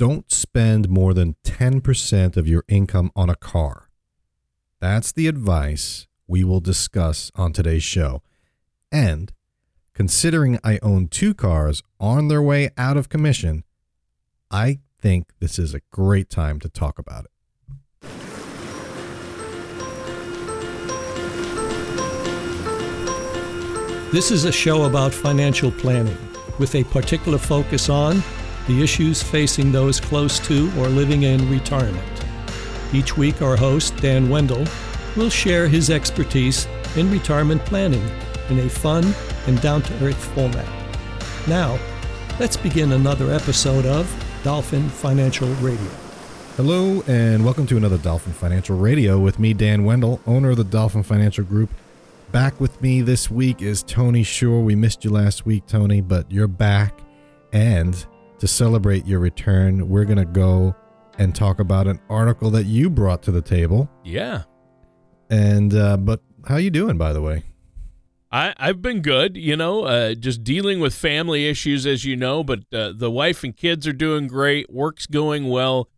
don't spend more than 10% of your income on a car. That's the advice we will discuss on today's show. And considering I own two cars on their way out of commission, I think this is a great time to talk about it. This is a show about financial planning with a particular focus on the issues facing those close to or living in retirement. Each week, our host, Dan Wendell, will share his expertise in retirement planning in a fun and down to earth format. Now, let's begin another episode of Dolphin Financial Radio. Hello, and welcome to another Dolphin Financial Radio with me, Dan Wendell, owner of the Dolphin Financial Group. Back with me this week is Tony Shore. We missed you last week, Tony, but you're back. And to celebrate your return, we're going to go and talk about an article that you brought to the table. Yeah. And, uh, but how you doing, by the way? I, I've been good, you know, uh, just dealing with family issues, as you know, but uh, the wife and kids are doing great. Work's going well.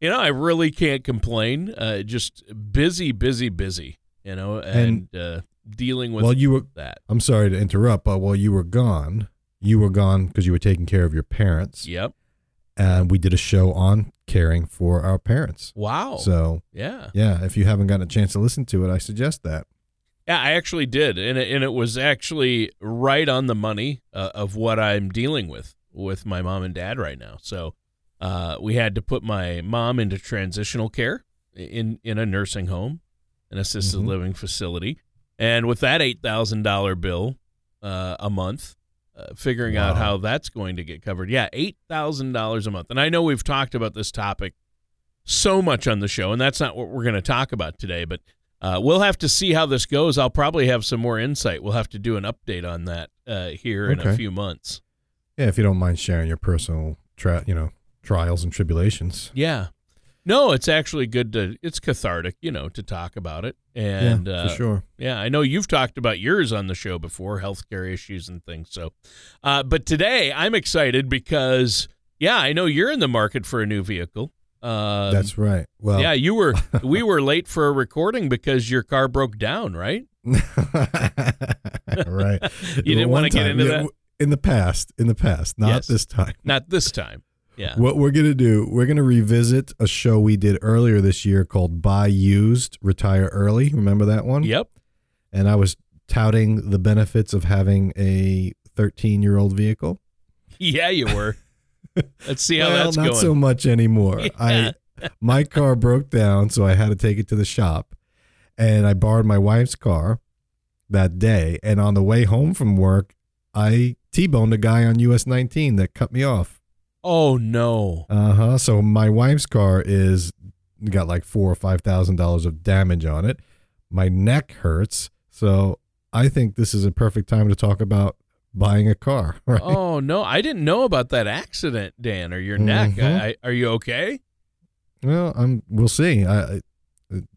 You know, I really can't complain. Uh, just busy, busy, busy, you know, and, and uh, dealing with well, you were, that. I'm sorry to interrupt, but while you were gone, you were gone because you were taking care of your parents. Yep. And we did a show on caring for our parents. Wow. So, yeah. Yeah. If you haven't gotten a chance to listen to it, I suggest that. Yeah, I actually did. And it, and it was actually right on the money uh, of what I'm dealing with with my mom and dad right now. So, uh, we had to put my mom into transitional care in, in a nursing home, an assisted Mhm. living facility. And with that $8,000 bill uh, a month, uh, figuring out how that's going to get covered. Yeah, $8,000 a month. And I know we've talked about this topic so much on the show, and that's not what we're going to talk about today, but uh, we'll have to see how this goes. I'll probably have some more insight. We'll have to do an update on that uh, here in a few months. Yeah. If you don't mind sharing your personal, tra- you know, trials and tribulations. Yeah. No, it's actually good to, it's cathartic, you know, to talk about it. And yeah, uh, for sure. Yeah, I know you've talked about yours on the show before, healthcare issues and things. So, uh, but today I'm excited because, yeah, I know you're in the market for a new vehicle. Uh, That's right. Well, yeah, you were. we were late for a recording because your car broke down, right? right. You didn't wanna get into yeah, that? In the past, in the past, not Yes. this time. Not this time. Yeah. What we're going to do, we're going to revisit a show we did earlier this year called Buy Used, Retire Early. Remember that one? Yep. And I was touting the benefits of having a 13 year old vehicle. Yeah, you were. Let's see how well, that's not going. so much anymore. Yeah. I my car broke down, so I had to take it to the shop, and I borrowed my wife's car that day. And on the way home from work, I t-boned a guy on US 19 that cut me off. Oh no. Uh huh. So my wife's car is got like four or five thousand dollars of damage on it. My neck hurts, so I think this is a perfect time to talk about buying a car. Right? Oh no, I didn't know about that accident, Dan, or your neck. Mhm. I, I, are you okay? Well, I'm. We'll see. I,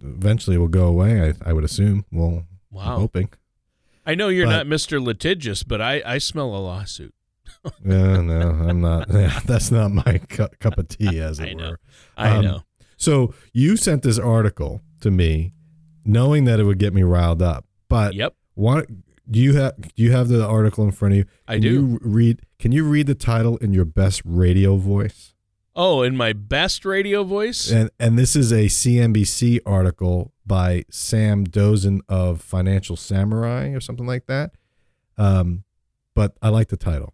eventually it will go away. I, I would assume. Well, I'm Wow. hoping. I know you're But- not Mr. Litigious, but I, I smell a lawsuit. No, no, I'm not. Yeah, that's not my cu- cup of tea, as it I know. were. I Um, know. So you sent this article to me, knowing that it would get me riled up. But Yep, What do you have? Do you have the article in front of you? I Can do. You read. Can you read the title in your best radio voice? Oh, in my best radio voice? And and this is a CNBC article by Sam Dozen of Financial Samurai or something like that. Um, but I like the title.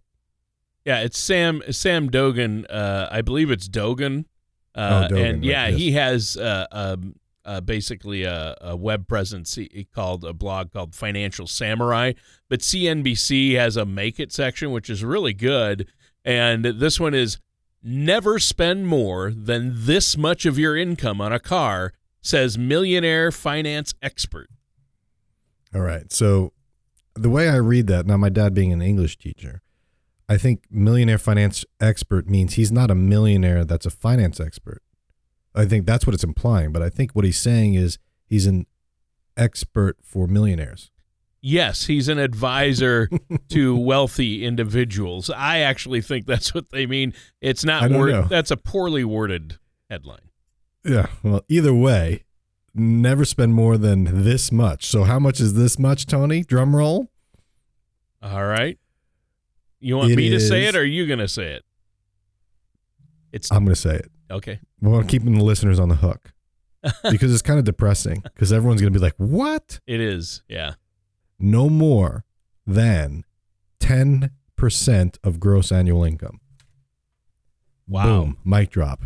Yeah, it's Sam Sam Dogen. Uh, I believe it's Dogen. Uh, Oh, Dogen, and right, yeah, yes. he has uh, um, uh, basically a, a web presence he, he called a blog called Financial Samurai. But CNBC has a Make It section, which is really good. And this one is never spend more than this much of your income on a car, says millionaire finance expert. All right. So the way I read that now, my dad being an English teacher, I think millionaire finance expert means he's not a millionaire that's a finance expert. I think that's what it's implying. But I think what he's saying is he's an expert for millionaires. Yes, he's an advisor to wealthy individuals. I actually think that's what they mean. It's not word, know. that's a poorly worded headline. Yeah. Well, either way, never spend more than this much. So how much is this much, Tony? Drum roll. All right. You want It me to say it or are you going to say it? It's I'm going to say it. okay. Well, I'm keeping the listeners on the hook because it's kind of depressing because everyone's going to be like, what? It is. Yeah. No more than 10% of gross annual income. Wow. Boom. Mic drop.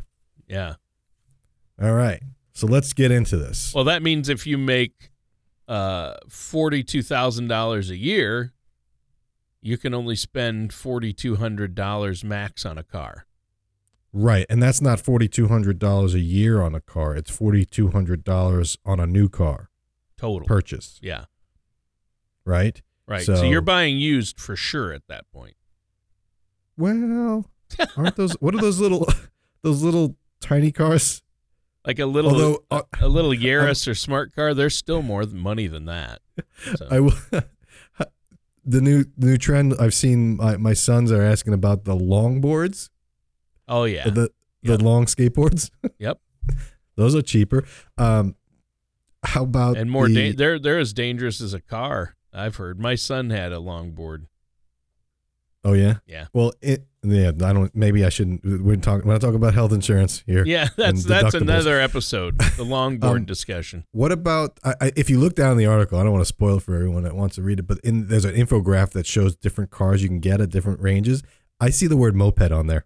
Yeah. All right. So let's get into this. Well, that means if you make uh, $42,000 a year, you can only spend $4,200 max on a car. Right. And that's not $4,200 a year on a car. It's $4,200 on a new car Total. purchase. yeah. Right. Right. So, So- you're buying used for sure at that point. Well, aren't those, what are those little, those little tiny cars? Like a little Although, uh, a little Yaris or smart car, there's still more money than that. So, I will. The new the new trend I've seen my, my sons are asking about the longboards, oh yeah. the the Yep. long skateboards. Yep. Those are cheaper. Um, how about and more the, da- they're they're as dangerous as a car. I've heard. My son had a longboard. Oh yeah, Yeah. Well, it yeah. I don't. Maybe I shouldn't. We're talking. When I talk about health insurance here. Yeah, that's that's another episode. The longboard Um, discussion. What about I, I, if you look down the article? I don't want to spoil it for everyone that wants to read it, but in there's an infographic that shows different cars you can get at different ranges. I see the word moped on there.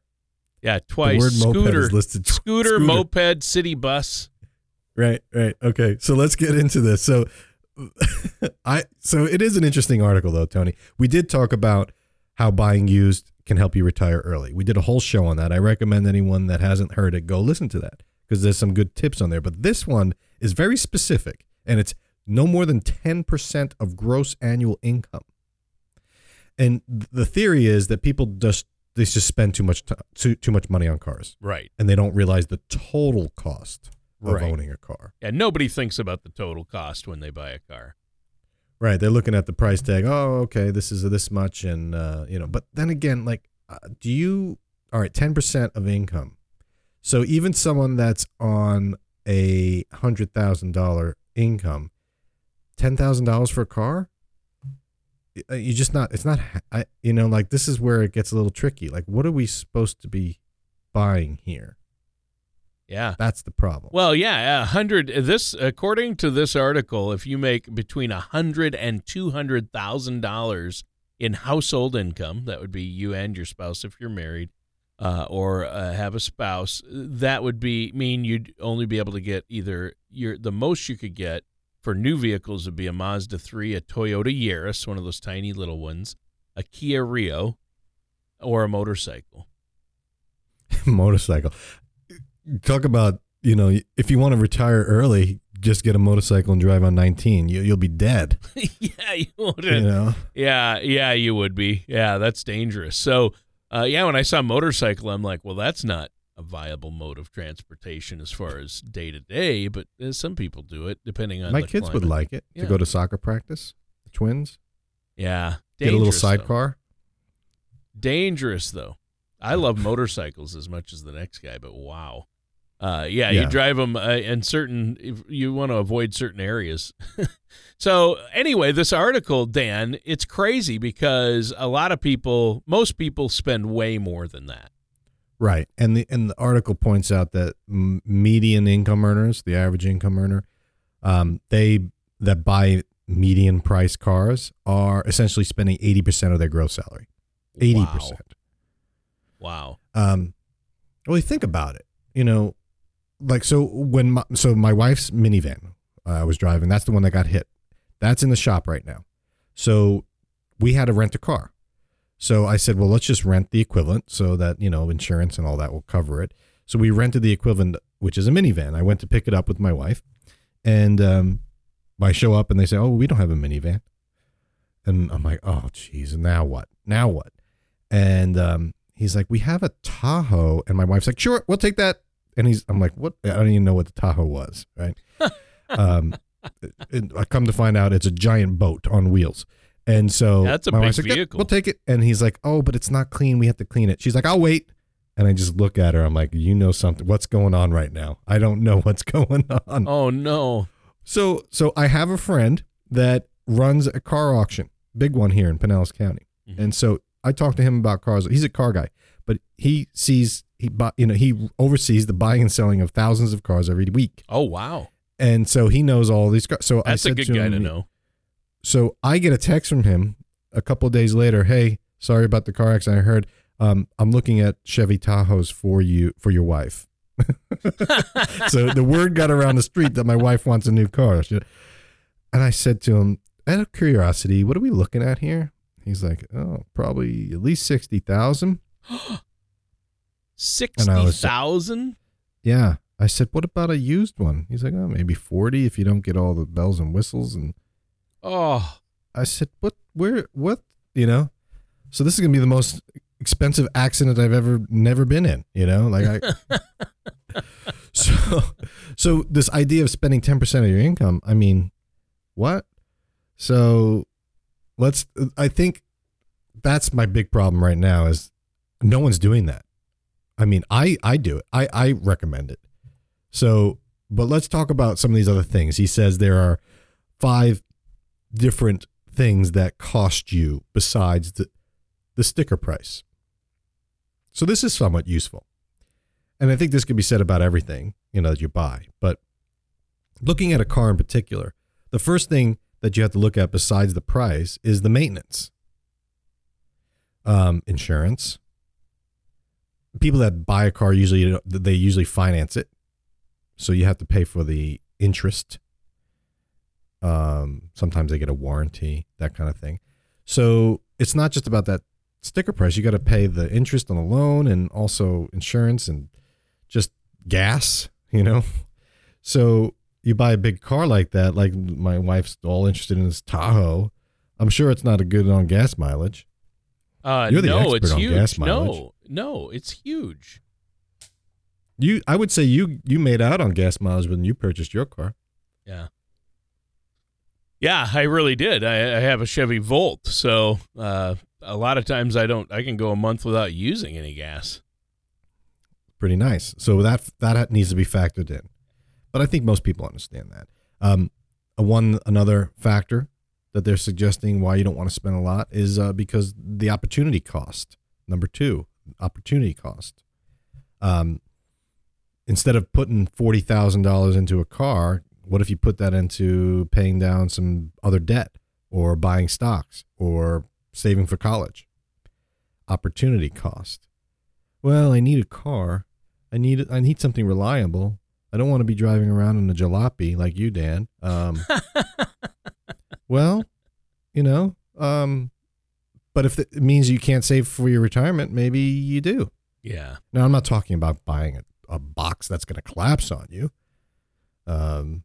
Yeah, twice. the word moped scooter, is listed. tw- scooter, moped, city bus. Right, right. Okay. So let's get into this. So I so it is an interesting article though, Tony. We did talk about how buying used can help you retire early. We did a whole show on that. I recommend anyone that hasn't heard it go listen to that because there's some good tips on there. But this one is very specific and it's no more than 10% of gross annual income. And the theory is that people just they just spend too much t- too, too much money on cars Right. and they don't realize the total cost of Right. owning a car. Yeah, nobody thinks about the total cost when they buy a car. Right, they're looking at the price tag. Oh, okay, this is this much, and uh, you know. But then again, like, uh, do you? All right, ten percent of income. So even someone that's on a hundred thousand dollar income, ten thousand dollars for a car, uh, you just not. It's not. I, you know, like this is where it gets a little tricky. Like, what are we supposed to be buying here? Yeah. That's the problem. Well, yeah, a hundred. This, according to this article, if you make between a hundred and two hundred thousand dollars in household income, that would be you and your spouse if you're married, uh, or uh, have a spouse. That would be mean you'd only be able to get either your the most you could get for new vehicles would be a Mazda three, a Toyota Yaris, one of those tiny little ones, a Kia Rio, or a motorcycle. motorcycle. Talk about you know if you want to retire early, just get a motorcycle and drive on 19. You, you'll be dead. yeah, you would. You know. Yeah, yeah, you would be. Yeah, that's dangerous. So, uh, yeah, when I saw motorcycle, I'm like, well, that's not a viable mode of transportation as far as day to day, but uh, some people do it depending on My kids would like it Yeah. to go to soccer practice. The twins Yeah, get a little dangerous, though. sidecar. Dangerous though. I love motorcycles as much as the next guy, but wow. Uh, yeah, Yeah. you drive them uh, in certain. If you want to avoid certain areas. so anyway, this article, Dan, it's crazy because a lot of people, most people, spend way more than that. Right, and the and the article points out that m- median income earners, the average income earner, um, they that buy median price cars are essentially spending 80 percent of their gross salary. Eighty percent. Wow. Um, well, you think about it. You know, like so when my, so my wife's minivan uh, I was driving. That's the one that got hit. That's in the shop right now. So we had to rent a car. So I said, well, let's just rent the equivalent so that you know insurance and all that will cover it. So we rented the equivalent, which is a minivan. I went to pick it up with my wife, and um, I show up and they say, oh, we don't have a minivan. And I'm like, oh, geez, now what? Now what? And um, he's like, we have a Tahoe. And my wife's like, sure, we'll take that. And he's, I'm like, what? I don't even know what the Tahoe was, right? um, and I come to find out it's a giant boat on wheels. And so That's a my big wife's like, "Yeah, vehicle." we'll take it. And he's like, oh, but it's not clean. We have to clean it. She's like, I'll wait. And I just look at her. I'm like, you know something. What's going on right now? I don't know what's going on. Oh no. So so I have a friend that runs a car auction, big one here in Pinellas County. Mhm. And so I talked to him about cars. He's a car guy, but he sees he buy, you know he oversees the buying and selling of thousands of cars every week, Oh wow. and so he knows all these cars. So I That's a said good to guy him, to know. So I get a text from him a couple of days later. Hey, sorry about the car accident. I heard um, I'm looking at Chevy Tahoes for you for your wife. so the word got around the street that my wife wants a new car. And I said to him, out of curiosity, what are we looking at here? He's like, oh, probably at least sixty thousand. Sixty was- Yeah. I said, what about a used one? He's like, oh, maybe forty if you don't get all the bells and whistles. And Oh, I said, what? Where? What? You know? So this is gonna be the most expensive accident I've ever never been in. You know, like I. so, so this idea of spending ten percent of your income. I mean, what? So, let's. I think that's my big problem right now is no one's doing that. I mean, I I do it. I I recommend it. So, but let's talk about some of these other things. He says there are five different things that cost you besides the the sticker price. So this is somewhat useful. And I think this can be said about everything, you know, that you buy. But looking at a car in particular, the first thing that you have to look at besides the price is the maintenance. Um, insurance. People that buy a car usually they usually finance it. So you have to pay for the interest um, sometimes they get a warranty, that kind of thing. So it's not just about that sticker price. You got to pay the interest on the loan and also insurance and just gas, you know? So you buy a big car like that, like my wife's all interested in this Tahoe. I'm sure it's not a good on gas mileage. uh, You're the no, expert it's on huge. gas mileage. No, no, it's huge. You, I would say you you made out on gas mileage when you purchased your car. Yeah. Yeah, I really did. I, I have a Chevy Volt, so uh, a lot of times I don't. I can go a month without using any gas. pretty nice. So that that needs to be factored in. But I think most people understand that. Um, one another factor that they're suggesting why you don't want to spend a lot is uh, because the opportunity cost. Number two, opportunity cost. Um, instead of putting forty thousand dollars into a car, what if you put that into paying down some other debt or buying stocks or saving for college? Opportunity cost. Well, I need a car. I need I need something reliable. I don't want to be driving around in a jalopy like you, Dan. Um, well, you know, um, but if it means you can't save for your retirement, maybe you do. Yeah. Now, I'm not talking about buying a, a box that's going to collapse on you. Um,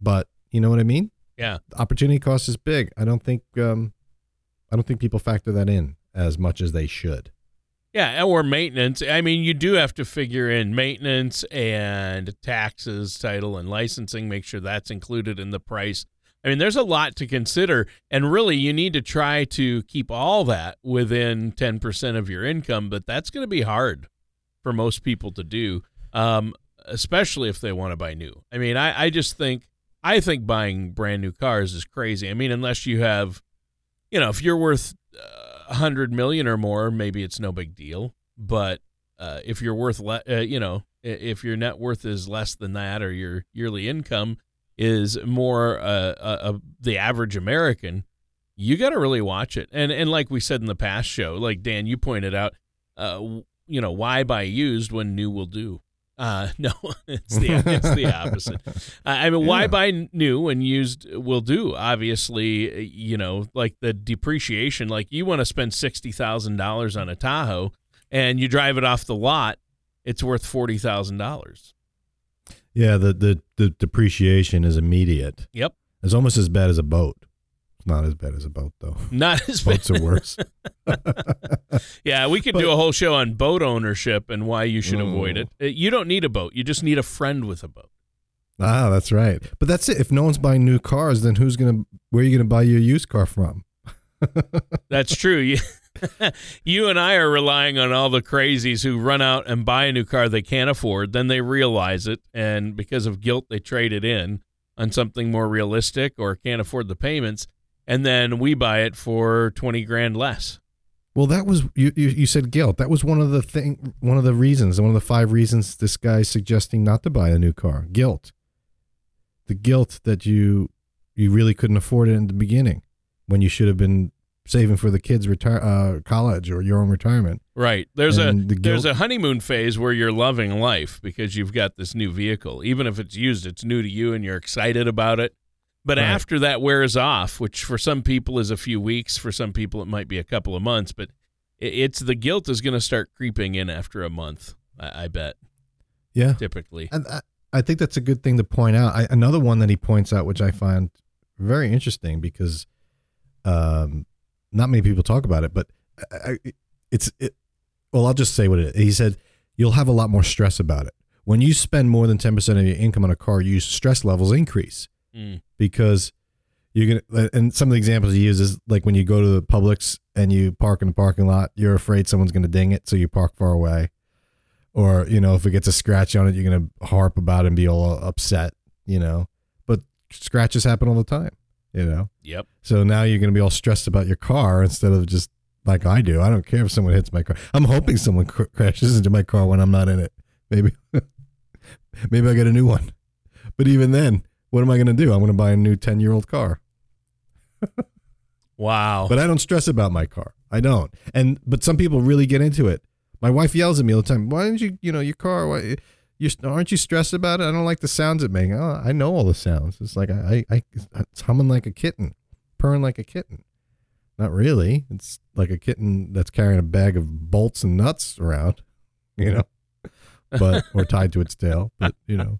but you know what I mean? Yeah. The opportunity cost is big. I don't think um, I don't think people factor that in as much as they should. Yeah, or maintenance. I mean, you do have to figure in maintenance and taxes, title, and licensing. Make sure that's included in the price. I mean, there's a lot to consider, and really, you need to try to keep all that within 10% of your income, but that's going to be hard for most people to do, um, especially if they want to buy new. I mean, I, I just think I think buying brand new cars is crazy. I mean, unless you have, you know, if you're worth a hundred million or more, maybe it's no big deal. But uh, if you're worth, le- uh, you know, if your net worth is less than that, or your yearly income is more uh, uh, uh, the average American, you got to really watch it. And and like we said in the past show, like Dan, you pointed out, uh, you know, why buy used when new will do? Uh, no, it's the it's the opposite. I I mean, why buy new when used will do? Obviously, you know, like the depreciation. Like you want to spend sixty thousand dollars on a Tahoe, and you drive it off the lot, it's worth forty thousand dollars. Yeah, the, the the depreciation is immediate. Yep, It's almost as bad as a boat. Not as bad as a boat though. not as bad. Boats are worse. Yeah, we could But- do a whole show on boat ownership and why you should avoid it. You don't need a boat; you just need a friend with a boat. Ah, that's right. But that's it. If no one's buying new cars, then who's gonna? Where are you gonna buy your used car from? That's true. You, you and I are relying on all the crazies who run out and buy a new car they can't afford. Then they realize it, and because of guilt, they trade it in on something more realistic or can't afford the payments, and then we buy it for twenty grand less. Well, that was you, you. You said guilt. That was one of the thing. One of the reasons. One of the five reasons this guy's suggesting not to buy a new car. Guilt. The guilt that you you really couldn't afford it in the beginning, when you should have been saving for the kids' retire uh, college or your own retirement. Right. There's And a the there's a honeymoon phase where you're loving life because you've got this new vehicle. Even if it's used, it's new to you and you're excited about it. But Right. after that wears off, which for some people is a few weeks, for some people it might be a couple of months, but it's the guilt is going to start creeping in after a month. I, I bet Yeah. typically. And I, I think that's a good thing to point out. I, another one that he points out, which I find very interesting because um, not many people talk about it, but I, it's it. Well, I'll just say what it is. He said you'll have a lot more stress about it when you spend more than ten percent of your income on a car. Your stress levels increase Mm. because you're gonna. And some of the examples he is like when you go to the Publix and you park in the parking lot, you're afraid someone's gonna ding it, so you park far away or you know if it gets a scratch on it you're going to harp about it and be all upset you know but scratches happen all the time you know Yep. so now you're going to be all stressed about your car instead of just like i do i don't care if someone hits my car i'm hoping someone cr- crashes into my car when i'm not in it maybe maybe i get a new one but even then what am i going to do i'm going to buy a new 10 year old car Wow. but I don't stress about my car. I don't. And but some people really get into it. My wife yells at me all the time. Why don't you, you know, your car? Why you aren't you stressed about it? I don't like the sounds it makes. Oh, I know all the sounds. It's like I, I, I it's humming like a kitten, purring like a kitten. Not really. It's like a kitten that's carrying a bag of bolts and nuts around, you know, but or tied to its tail. But you know,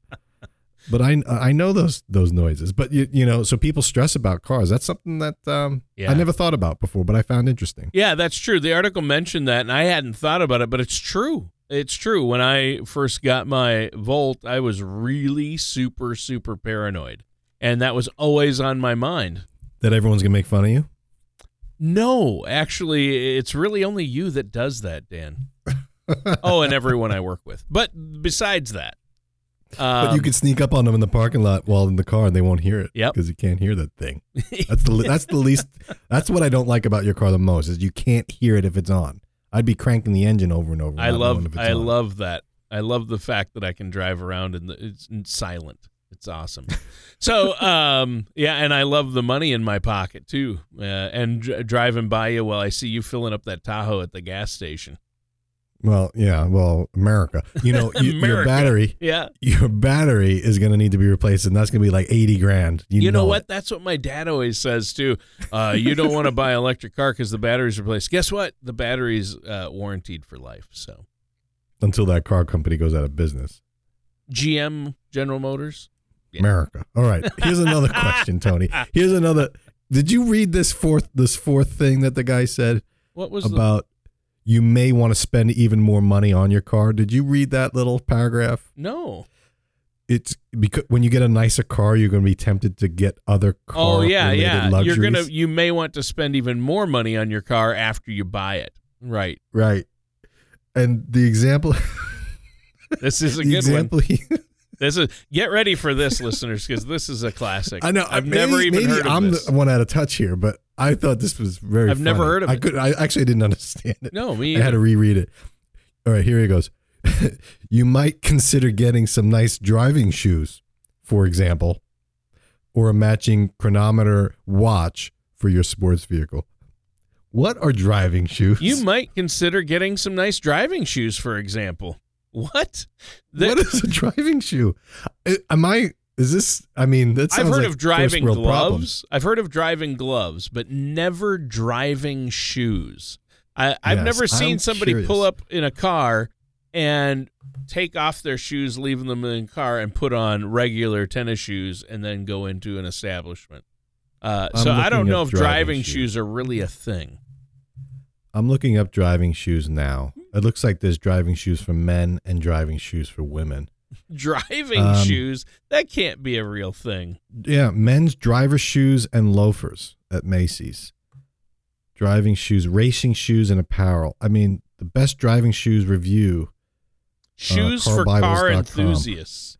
but I I know those those noises. But you you know, so people stress about cars. That's something that um Yeah. I never thought about before, but I found interesting. Yeah, that's true. The article mentioned that, and I hadn't thought about it, but it's true. It's true. When I first got my Volt, I was really super, super paranoid. And that was always on my mind. That everyone's gonna make fun of you. No, actually, it's really only you that does that, Dan. oh, and everyone I work with. But besides that, um, but you can sneak up on them in the parking lot while in the car, and they won't hear it. Yep. because you can't hear that thing. That's the that's the least. That's what I don't like about your car the most is you can't hear it if it's on. I'd be cranking the engine over and over. I love if it's I on. love that. I love the fact that I can drive around and it's silent. It's awesome. so um yeah, and I love the money in my pocket too. Uh, and dr- driving by you while I see you filling up that Tahoe at the gas station. Well, yeah. Well, America. You know, you, your battery. Yeah. Your battery is going to need to be replaced, and that's going to be like eighty grand. You, You, know, it. what? That's what my dad always says too. Uh, you don't want to buy an electric car because the battery's replaced. Guess what? The battery's uh, warranted for life. So Until that car company goes out of business. GM General Motors. Yeah. America. All right. Here's another question, Tony. Here's another. Did you read this fourth this fourth thing that the guy said What was the, about you may want to spend even more money on your car? Did you read that little paragraph? no? It's because when you get a nicer car, you're going to be tempted to get other car Oh yeah, yeah. luxuries. You're gonna you may want to spend even more money on your car after you buy it. Right. right. And the example, This is a good example one. he, This is get ready for this, listeners, because this is a classic. I know. I've maybe- never even maybe heard of it. I'm this. the one out of touch here, but I thought this was very. I've never heard of I it. could. I actually didn't understand it. no, me. I had to reread it. All right, here he goes. you might consider getting some nice driving shoes, for example, or a matching chronometer watch for your sports vehicle. What are driving shoes? You might consider getting some nice driving shoes, for example. What? That- what is a driving shoe? Am I? Is this? I mean, that sounds I've heard like of driving gloves. I've heard of driving gloves, but never driving shoes. I, I've Yes, never seen I'm somebody curious. pull up in a car and take off their shoes, leaving them in the car, and put on regular tennis shoes, and then go into an establishment. Uh, so I don't know if driving driving shoes. shoes. are really a thing. I'm looking up driving shoes now. It looks like there's driving shoes for men and driving shoes for women. Driving Um, shoes, that can't be a real thing. Yeah, men's driver shoes and loafers at Macy's. Driving shoes, racing shoes, and apparel. I mean, the best driving shoes review. Shoes for car enthusiasts.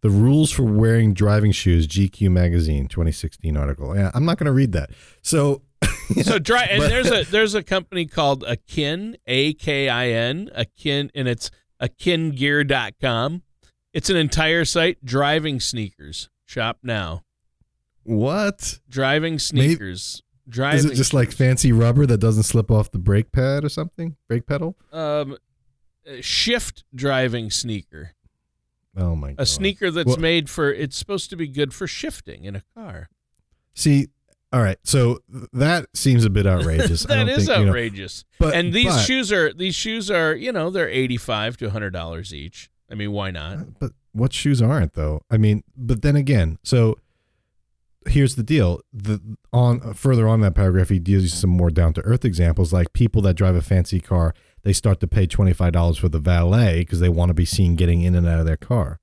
The rules for wearing driving shoes, GQ magazine, 2016 article. Yeah, I'm not going to read that. So, So dry and But- there's a there's a company called Akin, A K I N, Akin and it's akingear.com. It's an entire site driving sneakers. Shop now. what? Driving sneakers. driving Is it just like fancy rubber that doesn't slip off the brake pad or something? Brake pedal? um shift driving sneaker. Oh my god. A sneaker that's Well- made for it's supposed to be good for shifting in a car. See, all right. So that seems a bit outrageous. I that don't is think, you know, outrageous. but and these but- shoes are these shoes are, you know, they're 85 to 100 dollars each. I mean, why not? Uh, but what shoes aren't though? I mean, but then again, so here's the deal. The on uh, further on that paragraph, he gives you some more down to earth examples, like people that drive a fancy car. They start to pay twenty five dollars for the valet because they want to be seen getting in and out of their car.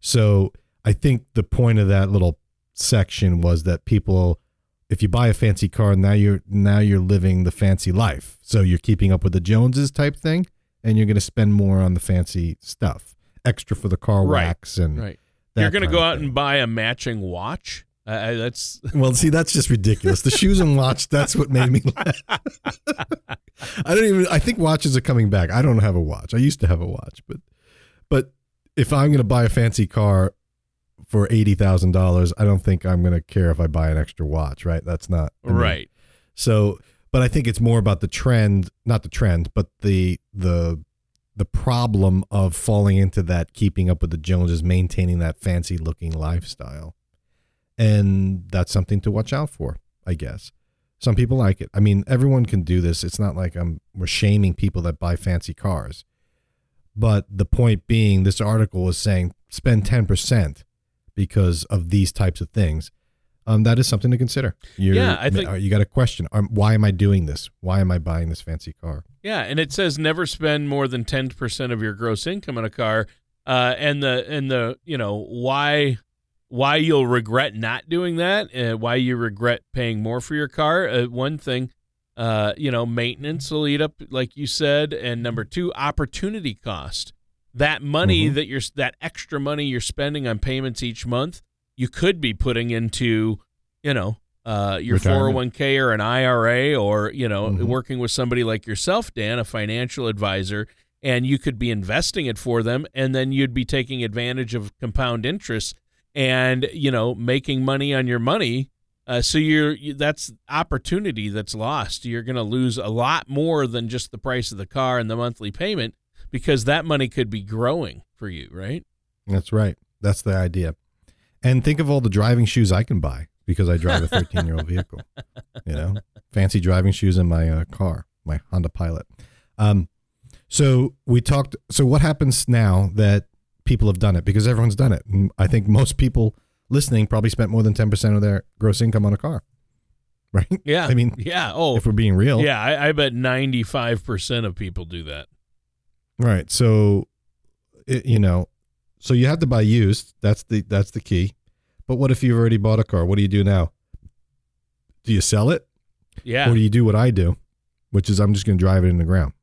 So I think the point of that little section was that people, if you buy a fancy car, now you're now you're living the fancy life. So you're keeping up with the Joneses type thing, and you're going to spend more on the fancy stuff, extra for the car Right. wax and Right. You're going to go out thing. and buy a matching watch? Uh, that's Well, see, that's just ridiculous. The shoes and watch, that's what made me laugh. I don't even I think watches are coming back. I don't have a watch. I used to have a watch, but but if I'm going to buy a fancy car for $80,000, I don't think I'm going to care if I buy an extra watch, right? That's not I mean, right. So, but I think it's more about the trend, not the trend, but the the the problem of falling into that keeping up with the Joneses, maintaining that fancy looking lifestyle. And that's something to watch out for, I guess. Some people like it. I mean, everyone can do this. It's not like I'm we're shaming people that buy fancy cars. But the point being, this article was saying spend 10% because of these types of things. Um, that is something to consider. You're, Yeah, I think- you got a question. Um, why am I doing this? Why am I buying this fancy car? Yeah, and it says never spend more than 10% of your gross income on a car. Uh, and the and the you know why why you'll regret not doing that, uh, why you regret paying more for your car. Uh, one thing, uh, you know, maintenance will eat up, like you said, and number two, opportunity cost. That money Mhm. that you're that extra money you're spending on payments each month, you could be putting into, you know, uh, your Retirement. 401k or an IRA, or you know, Mhm. working with somebody like yourself, Dan, a financial advisor, and you could be investing it for them, and then you'd be taking advantage of compound interest and you know making money on your money. Uh, so you're you, that's opportunity that's lost. You're going to lose a lot more than just the price of the car and the monthly payment because that money could be growing for you, right? That's right. That's the idea. And think of all the driving shoes I can buy because I drive a 13 year old vehicle. You know, fancy driving shoes in my uh, car, my Honda Pilot. Um, so we talked. So what happens now that people have done it? Because everyone's done it. And I think most people listening probably spent more than 10% of their gross income on a car, right? Yeah. I mean, yeah. Oh, if we're being real, yeah. I, I bet ninety five percent of people do that. Right. So, it, you know, so you have to buy used. That's the that's the key. But what if you've already bought a car? What do you do now? Do you sell it, Yeah. or do you do what I do, which is I'm just going to drive it in the ground?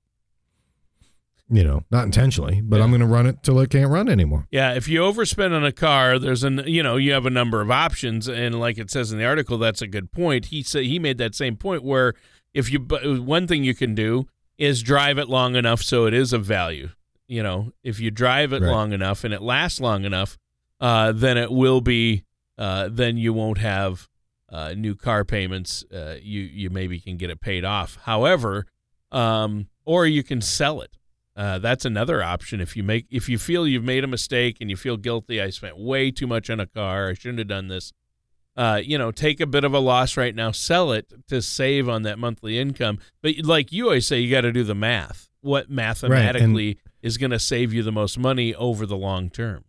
You know, not intentionally, but I'm going to run it till it can't run anymore. Yeah, if you overspend on a car, there's an you know you have a number of options, and like it says in the article, that's a good point. He said he made that same point where if you one thing you can do is drive it long enough so it is of value. You know, if you drive it Right. long enough and it lasts long enough, uh, then it will be. Uh, then you won't have uh, new car payments. Uh, you you maybe can get it paid off. However, um, or you can sell it. Uh, that's another option. If you make, if you feel you've made a mistake and you feel guilty, I spent way too much on a car. I shouldn't have done this. Uh, you know, take a bit of a loss right now, sell it to save on that monthly income. But like you always say, you got to do the math. What mathematically is going to save you the most money over the long term?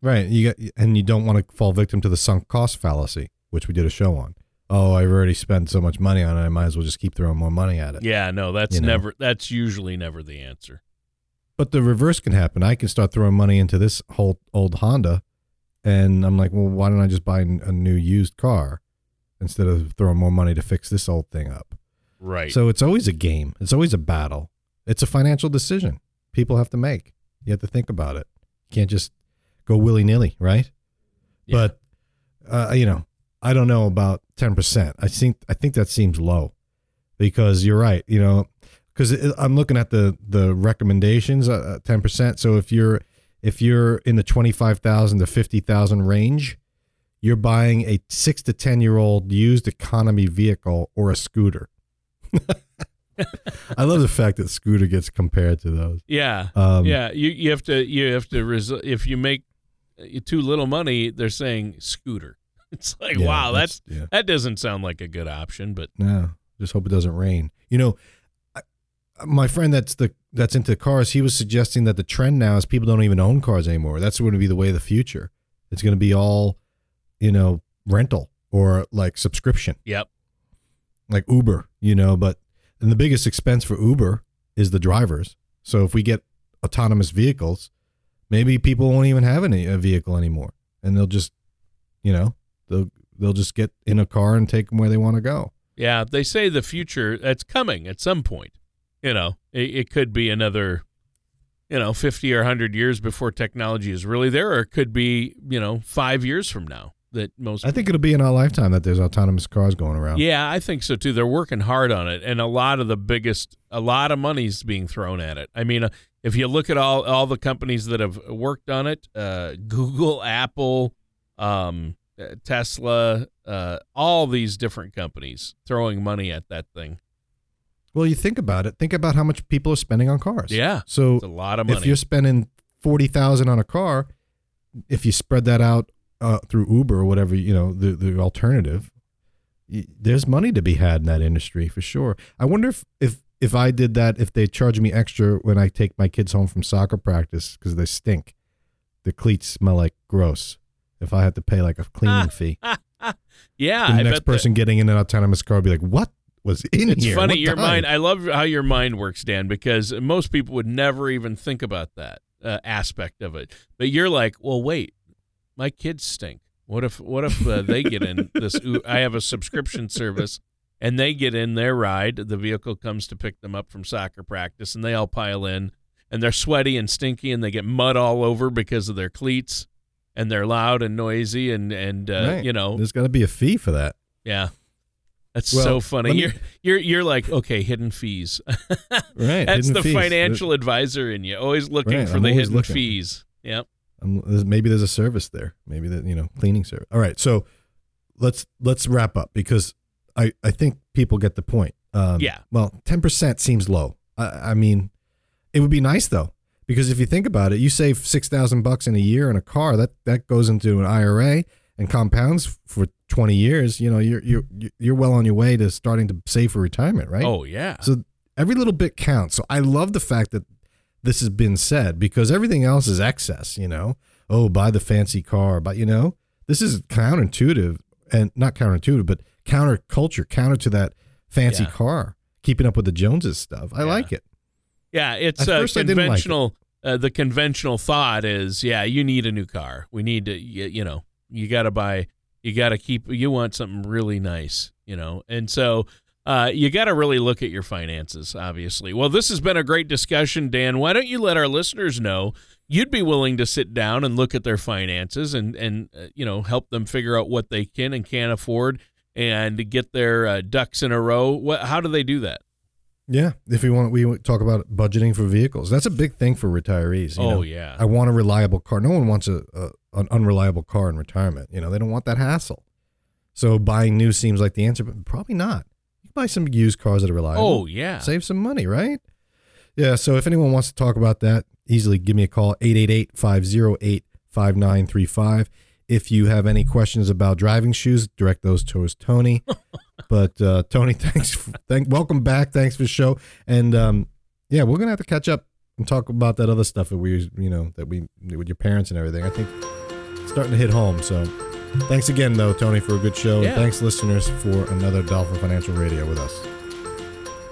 Right. You got, and you don't want to fall victim to the sunk cost fallacy, which we did a show on. Oh, I've already spent so much money on it. I might as well just keep throwing more money at it. Yeah, no, that's You know. never. That's usually never the answer. but the reverse can happen. I can start throwing money into this whole old Honda, and I'm like, well, why don't I just buy a new used car instead of throwing more money to fix this old thing up? Right. So it's always a game. It's always a battle. It's a financial decision people have to make. You have to think about it. You can't just go willy nilly, right? Yeah. But uh, you know, I don't know about ten percent. I think I think that seems low because you're right. You know, because I'm looking at the the recommendations, uh, ten percent. So if you're if you're in the twenty five thousand to fifty thousand range, you're buying a six to ten year old used economy vehicle or a scooter. I love the fact that scooter gets compared to those. yeah. Um, yeah. You you have to you have to res- if you make too little money, they're saying scooter. It's like yeah, wow, that's yeah. that doesn't sound like a good option, but No, just hope it doesn't rain. You know, I, my friend that's the that's into cars. He was suggesting that the trend now is people don't even own cars anymore. That's going to be the way of the future. It's going to be all, you know, rental or like subscription, yep. like Uber. You know, but and the biggest expense for Uber is the drivers. So if we get autonomous vehicles, maybe people won't even have any a vehicle anymore, and they'll just, you know, they'll they'll just get in a car and take them where they want to go. Yeah, they say the future that's coming at some point. You know, it, it could be another, you know, fifty or hundred years before technology is really there, or it could be, you know, five years from now that most. I think it'll be in our lifetime that there's autonomous cars going around. Yeah, I think so too. They're working hard on it, and a lot of the biggest, a lot of money's being thrown at it. I mean, uh, if you look at all all the companies that have worked on it, uh, Google, Apple, um, uh, Tesla, uh, all these different companies throwing money at that thing. Well, you think about it. Think about how much people are spending on cars. Yeah, So it's a lot of money. if you're spending forty thousand on a car, if you spread that out uh, through Uber or whatever, you know, the the alternative, y- there's money to be had in that industry for sure. I wonder if if if I did that, if they charge me extra when I take my kids home from soccer practice because they stink, the cleats smell like gross. If I had to pay like a cleaning fee, yeah, the I next that- person getting in an autonomous car would be like, "What was in It's here? funny What your died?" mind. I love how your mind works, Dan, because most people would never even think about that uh, aspect of it. But you're like, well, wait, my kids stink. What if what if uh, they get in this? I have a subscription service, and they get in their ride. The vehicle comes to pick them up from soccer practice, and they all pile in, and they're sweaty and stinky, and they get mud all over because of their cleats, and they're loud and noisy, and and uh, Right. you know, There's got to be a fee for that. yeah. That's Well, so funny. me- You're you're you're like okay, hidden fees. Right. That's the fees. financial advisor in you, always looking Right, for I'm the hidden looking. fees. Yep. Um, there's- maybe there's a service there. Maybe that you know cleaning service. All right, so let's let's wrap up because I I think people get the point. Um, Yeah. Well, ten percent seems low. I, I mean, it would be nice though because if you think about it, you save six thousand bucks in a year in a car. That that goes into an IRA and compounds for twenty years. You know, you're you're you're well on your way to starting to save for retirement, right? Oh yeah. So every little bit counts. So I love the fact that this has been said because everything else is excess, you know. Oh, buy the fancy car, but you know, this is counterintuitive and not counterintuitive, but counterculture, counter to that fancy Yeah. car, keeping up with the Joneses stuff. I Yeah. like it. Yeah, it's uh, didn't like it. conventional. uh, the conventional thought is, yeah, you need a new car. We need to, you, you know, you got to buy. You got to keep. You want something really nice, you know, and so. Uh, you got to really look at your finances, obviously. Well, this has been a great discussion, Dan. Why don't you let our listeners know you'd be willing to sit down and look at their finances and and uh, you know help them figure out what they can and can't afford and get their uh, ducks in a row. What? How do they do that? Yeah, if we want, we talk about budgeting for vehicles. That's a big thing for retirees. You oh know? yeah, I want a reliable car. No one wants a, a an unreliable car in retirement. You know, they don't want that hassle. So buying new seems like the answer, but probably not. You can buy some used cars that are reliable. oh yeah. Save some money, right? Yeah. So if anyone wants to talk about that, easily give me a call 888-508-5935. If you have any questions about driving shoes, direct those towards Tony. but uh, Tony, thanks. For, thank welcome back. Thanks for the show. And um, yeah, we're gonna have to catch up and talk about that other stuff that we you know that we with your parents and everything. I think it's starting to hit home. So thanks again though, Tony, for a good show. Yeah. And thanks listeners for another Dolphin Financial Radio with us.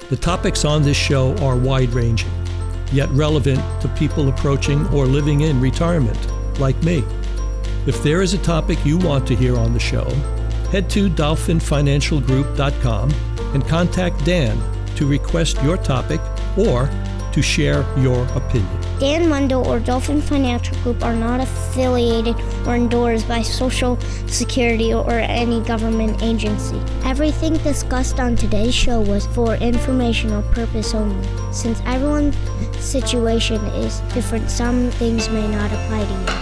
The topics on this show are wide ranging. yet relevant to people approaching or living in retirement, like me. If there is a topic you want to hear on the show, head to dolphinfinancialgroup.com and contact Dan to request your topic or to share your opinion. Dan Wendell or Dolphin Financial Group are not affiliated or endorsed by Social Security or any government agency. Everything discussed on today's show was for informational purpose only. Since everyone's situation is different, some things may not apply to you.